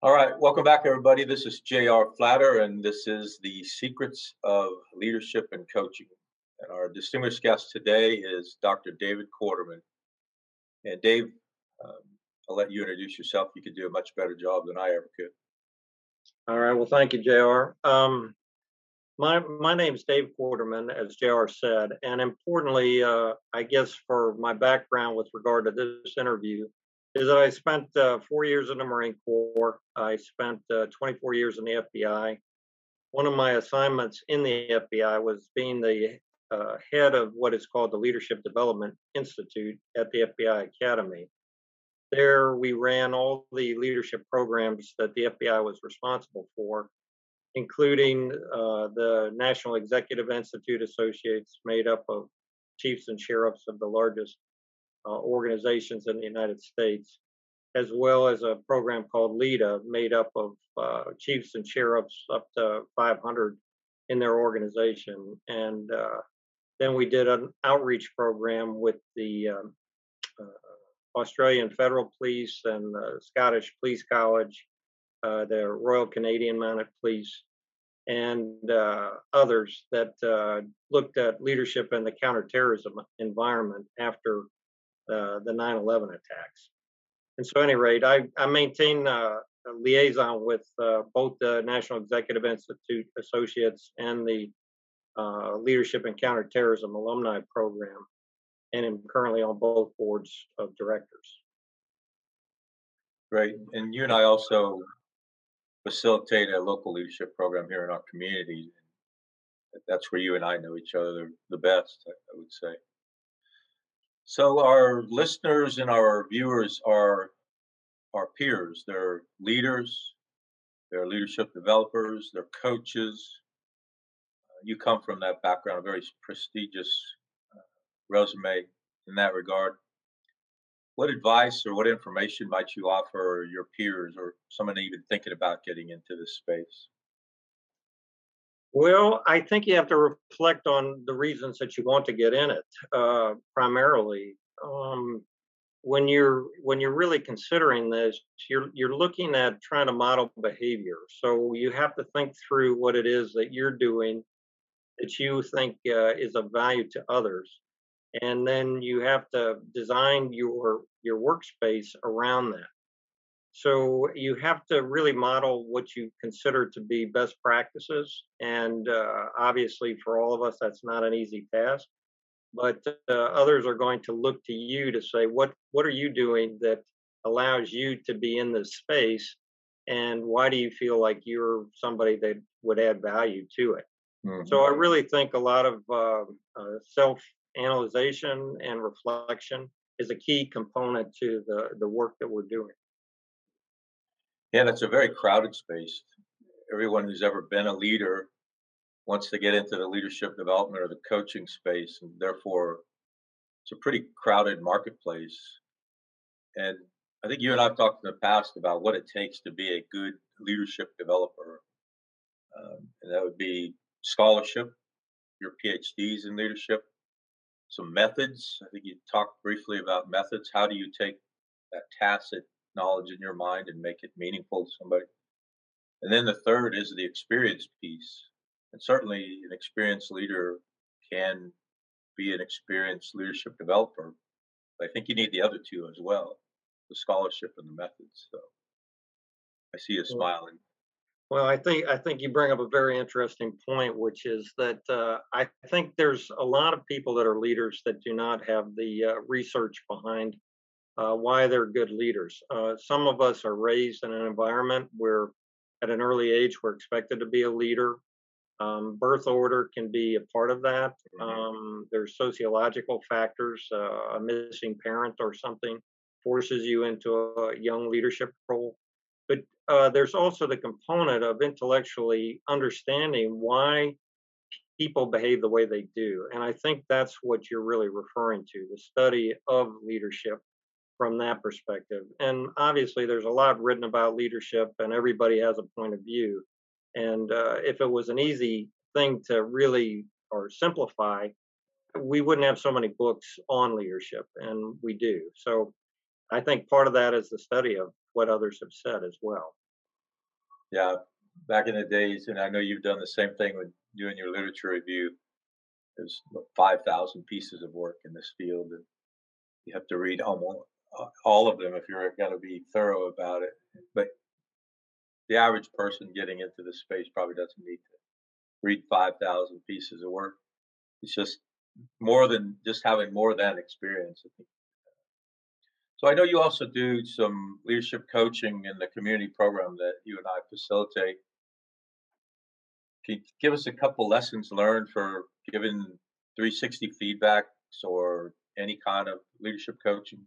All right, welcome back, everybody. This is J.R. Flatter, and this is the Secrets of Leadership and Coaching. And our distinguished guest today is Dr. David Corderman. And Dave, um, I'll let you introduce yourself. You could do a much better job than I ever could. All right. Well, thank you, J.R. Um, my my is Dave Corderman, as J.R. said, and importantly, uh, I guess for my background with regard to this interview, is that I spent uh, four years in the Marine Corps. I spent uh, 24 years in the FBI. One of my assignments in the FBI was being the uh, head of what is called the Leadership Development Institute at the FBI Academy. There, we ran all the leadership programs that the FBI was responsible for, including uh, the National Executive Institute Associates, made up of chiefs and sheriffs of the largest uh, organizations in the United States, as well as a program called LEEDA, made up of uh, chiefs and sheriffs up to 500 in their organization. And uh, then we did an outreach program with the um, uh, Australian Federal Police and the Scottish Police College, uh, the Royal Canadian Mounted Police, and uh, others that uh, looked at leadership in the counterterrorism environment after uh, the 9/11 attacks. And so, at any rate, I, I maintain uh, a liaison with uh, both the National Executive Institute Associates and the uh, Leadership and Counterterrorism Alumni Program, and am currently on both boards of directors. Great. And you and I also facilitate a local leadership program here in our community. That's where you and I know each other the best, I would say. So our listeners and our viewers are our peers. They're leaders, they're leadership developers, they're coaches. Uh, you come from that background, a very prestigious uh, resume in that regard. What advice or what information might you offer your peers or someone even thinking about getting into this space? Well, I think you have to reflect on the reasons that you want to get in it. Uh, primarily, um, when you're when you're really considering this, you're you're looking at trying to model behavior. So you have to think through what it is that you're doing that you think uh, is of value to others, and then you have to design your your workspace around that. So you have to really model what you consider to be best practices. And uh, obviously, for all of us, that's not an easy task. But uh, others are going to look to you to say, what, what are you doing that allows you to be in this space? And why do you feel like you're somebody that would add value to it? Mm-hmm. So I really think a lot of uh, uh self analyzation and reflection is a key component to the, the work that we're doing. Yeah, it's a very crowded space. Everyone who's ever been a leader wants to get into the leadership development or the coaching space, and therefore it's a pretty crowded marketplace. And I think you and I have talked in the past about what it takes to be a good leadership developer. Um, and that would be scholarship, your PhDs in leadership, some methods. I think you talked briefly about methods. How do you take that tacit knowledge in your mind and make it meaningful to somebody. And then the third is the experience piece. And certainly an experienced leader can be an experienced leadership developer. But I think you need the other two as well, the scholarship and the methods. So I see you smiling. Well, I think I think you bring up a very interesting point, which is that uh, I think there's a lot of people that are leaders that do not have the uh, research behind uh, why they're good leaders. Uh, some of us are raised in an environment where, at an early age, we're expected to be a leader. Um, birth order can be a part of that. Mm-hmm. Um, there's sociological factors. Uh, a missing parent or something forces you into a young leadership role. But uh, there's also the component of intellectually understanding why people behave the way they do. And I think that's what you're really referring to the study of leadership from that perspective. And obviously, there's a lot written about leadership, and everybody has a point of view. And uh, if it was an easy thing to really or simplify, we wouldn't have so many books on leadership, and we do. So I think part of that is the study of what others have said as well. Yeah, back in the days, and I know you've done the same thing with doing your literature review. There's 5,000 pieces of work in this field, and you have to read almost all of them if you're going to be thorough about it. But the average person getting into this space probably doesn't need to read 5,000 pieces of work. It's just more than just having more than experience. So I know you also do some leadership coaching in the community program that you and I facilitate. Can you give us a couple lessons learned for giving 360 feedbacks or any kind of leadership coaching?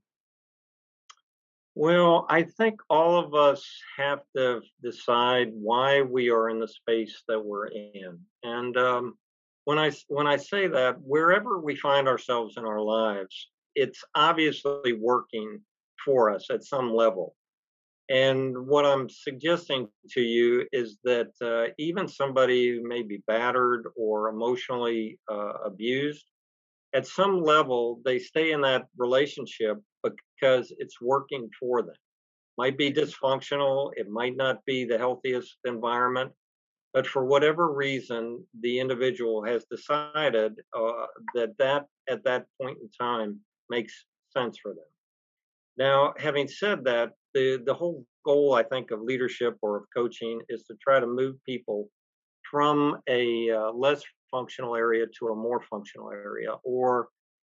Well, I think all of us have to decide why we are in the space that we're in. And um, when I when I say that, wherever we find ourselves in our lives, it's obviously working for us at some level. And what I'm suggesting to you is that uh, even somebody who may be battered or emotionally uh, abused, at some level, they stay in that relationship because it's working for them. Might be dysfunctional, it might not be the healthiest environment, but for whatever reason, the individual has decided uh, that that at that point in time makes sense for them. Now, having said that, the the whole goal I think of leadership or of coaching is to try to move people from a uh, less functional area to a more functional area or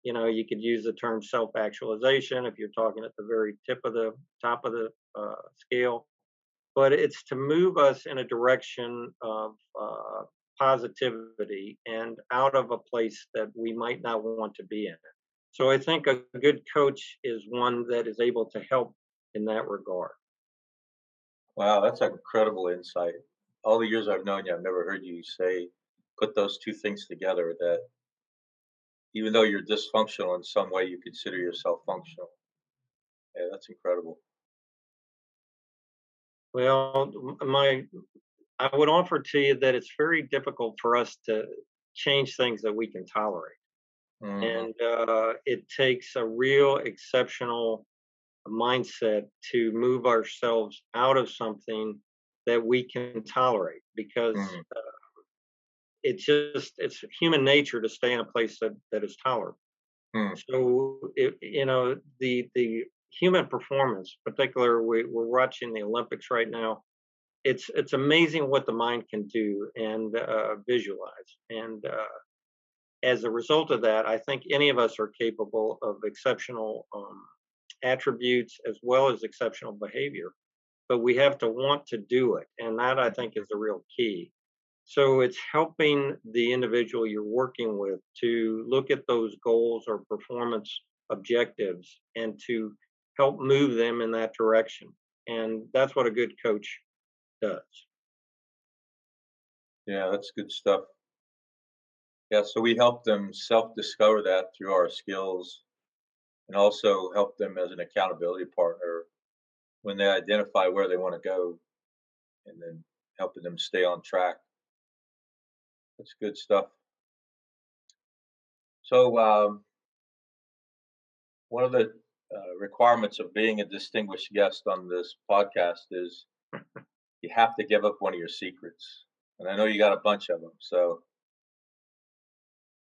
you know you could use the term self-actualization if you're talking at the very tip of the top of the uh, scale. But it's to move us in a direction of uh, positivity and out of a place that we might not want to be in. So i think a good coach is one that is able to help in that regard. Wow that's incredible insight. All the years i've known you i've never heard you say put those two things together that even though you're dysfunctional in some way, you consider yourself functional. Yeah, that's incredible. Well, my I would offer to you that it's very difficult for us to change things that we can tolerate, mm-hmm. and uh, it takes a real exceptional mindset to move ourselves out of something that we can tolerate because mm-hmm. uh, it's just it's human nature to stay in a place that, that is tolerable. Hmm. So it, you know the the human performance, particularly we, we're watching the Olympics right now. It's it's amazing what the mind can do and uh, visualize. And uh, as a result of that, I think any of us are capable of exceptional um, attributes as well as exceptional behavior. But we have to want to do it, and that I think is the real key. So it's helping the individual you're working with to look at those goals or performance objectives and to help move them in that direction. And that's what a good coach does. Yeah, that's good stuff. Yeah, so we help them self discover that through our skills and also help them as an accountability partner when they identify where they want to go and then helping them stay on track. That's good stuff. So, um, one of the uh, requirements of being a distinguished guest on this podcast is you have to give up one of your secrets. And I know you got a bunch of them. So,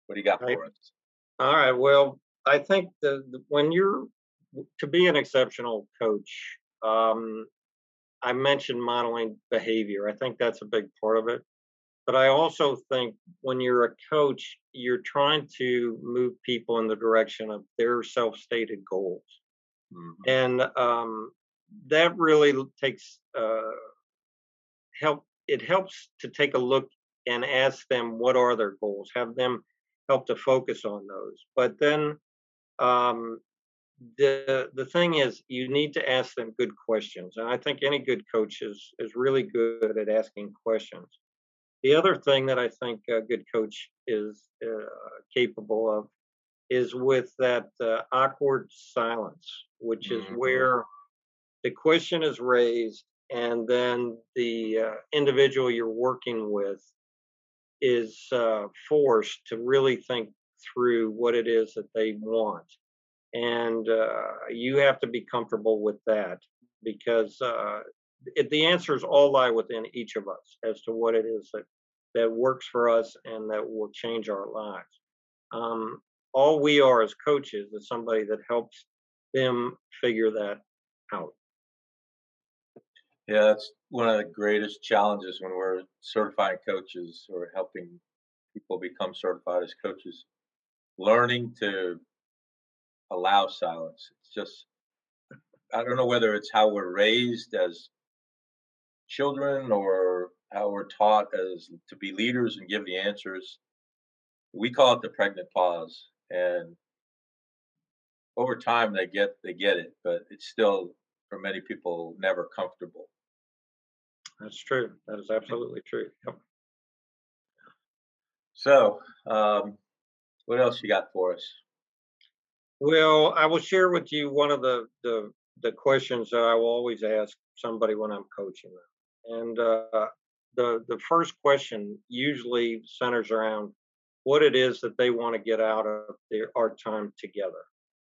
what do you got for us? All right. Well, I think the, the, when you're to be an exceptional coach, um, I mentioned modeling behavior. I think that's a big part of it. But I also think when you're a coach, you're trying to move people in the direction of their self stated goals. Mm-hmm. And um, that really takes uh, help. It helps to take a look and ask them what are their goals, have them help to focus on those. But then um, the the thing is you need to ask them good questions and i think any good coach is is really good at asking questions the other thing that I think a good coach is uh, capable of is with that uh, awkward silence, which is mm-hmm. where the question is raised and then the uh, individual you're working with is uh, forced to really think through what it is that they want. And uh, you have to be comfortable with that because uh, it, the answers all lie within each of us as to what it is that that works for us and that will change our lives. Um, all we are as coaches is somebody that helps them figure that out. Yeah, that's one of the greatest challenges when we're certifying coaches or helping people become certified as coaches. Learning to allow silence. It's just, I don't know whether it's how we're raised as children or how we're taught as to be leaders and give the answers. We call it the pregnant pause, and over time they get they get it, but it's still for many people never comfortable. That's true. That is absolutely true. Yep. So, um, what else you got for us? Well, I will share with you one of the the, the questions that I will always ask somebody when I'm coaching them, and uh, the the first question usually centers around what it is that they want to get out of their our time together,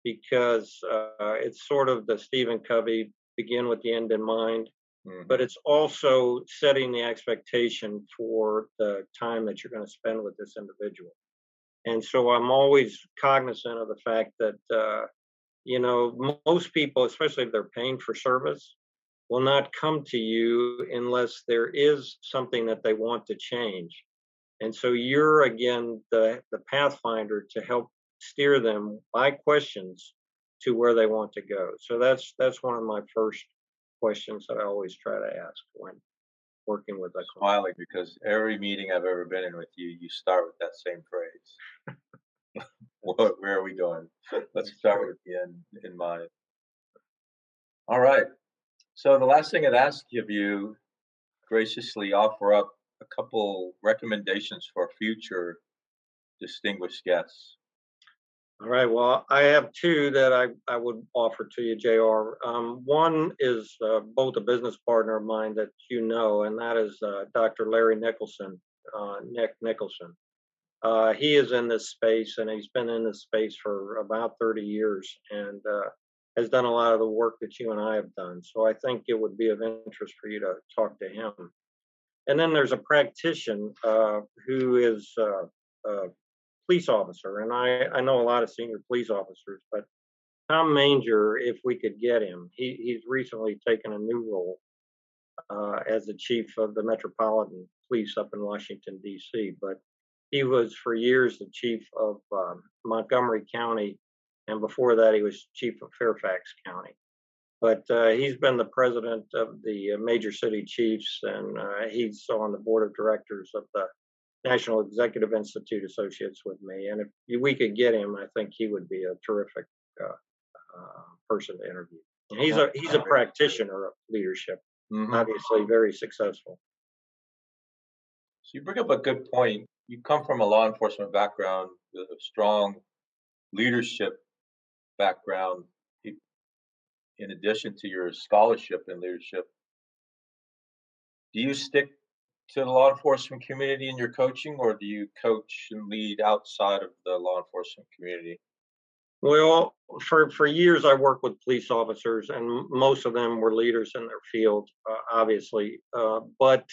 because uh, it's sort of the Stephen Covey begin with the end in mind Mm-hmm. But it's also setting the expectation for the time that you're going to spend with this individual. And so I'm always cognizant of the fact that, uh, you know, most people, especially if they're paying for service, will not come to you unless there is something that they want to change. And so you're again the, the pathfinder to help steer them by questions to where they want to go. So that's that's one of my first questions that I always try to ask when working with a client. Smiling because every meeting I've ever been in with you, you start with that same phrase. what, where are we going? Let's start with the end in mind. All right. So the last thing I'd ask of you, graciously offer up a couple recommendations for future distinguished guests. All right. Well, I have two that I, I would offer to you, JR. Um, one is uh, both a business partner of mine that you know, and that is uh, Dr. Larry Nicholson, uh, Nick Nicholson. Uh, he is in this space and he's been in this space for about 30 years and uh, has done a lot of the work that you and I have done. So I think it would be of interest for you to talk to him. And then there's a practitioner uh, who is a police officer, and I, I know a lot of senior police officers, but Tom Manger, if we could get him, he, he's recently taken a new role uh, as the chief of the Metropolitan Police up in Washington, D.C. But he was for years the chief of um, Montgomery County, and before that, he was chief of Fairfax County. But uh, he's been the president of the uh, Major City Chiefs, and uh, he's on the board of directors of the National Executive Institute associates with me, and if we could get him, I think he would be a terrific uh, uh, person to interview. And he's a he's a practitioner of leadership, mm-hmm. obviously very successful. So you bring up a good point. You come from a law enforcement background with a strong leadership background, in addition to your scholarship and leadership. Do you stick to the law enforcement community in your coaching, or do you coach and lead outside of the law enforcement community? Well, for for years I worked with police officers, and most of them were leaders in their field, uh, obviously. Uh, but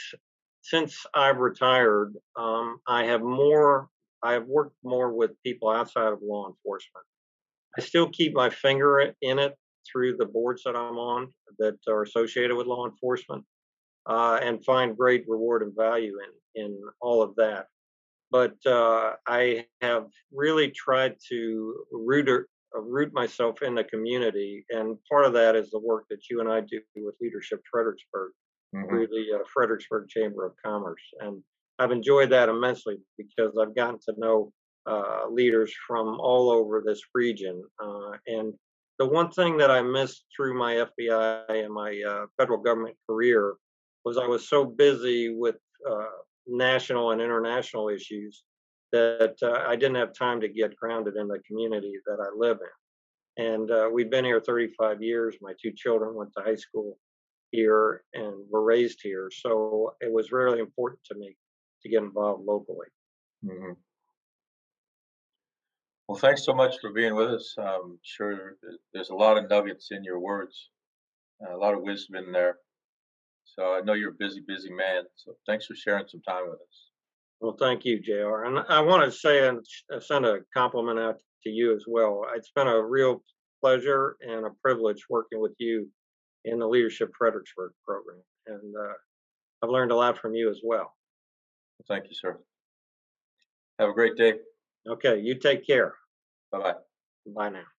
since I've retired, um, I have more. I have worked more with people outside of law enforcement. I still keep my finger in it through the boards that I'm on that are associated with law enforcement uh, and find great reward and value in in all of that. But uh, I have really tried to root uh, root myself in the community, and part of that is the work that you and I do with Leadership Fredericksburg mm-hmm. through the uh, Fredericksburg Chamber of Commerce, and I've enjoyed that immensely because I've gotten to know uh, leaders from all over this region, uh, and the one thing that I missed through my FBI and my uh, federal government career was I was so busy with uh, national and international issues that uh, I didn't have time to get grounded in the community that I live in. And uh, we've been here 35 years. My two children went to high school here and were raised here. So it was really important to me to get involved locally. Mm-hmm. Well, thanks so much for being with us. I'm sure there's a lot of nuggets in your words, a lot of wisdom in there. So I know you're a busy, busy man. So thanks for sharing some time with us. Well, thank you, JR. And I want to say and send a compliment out to you as well. It's been a real pleasure and a privilege working with you in the Leadership Fredericksburg program. And uh, I've learned a lot from you as well. Thank you, sir. Have a great day. Okay, you take care. Bye bye. Bye now.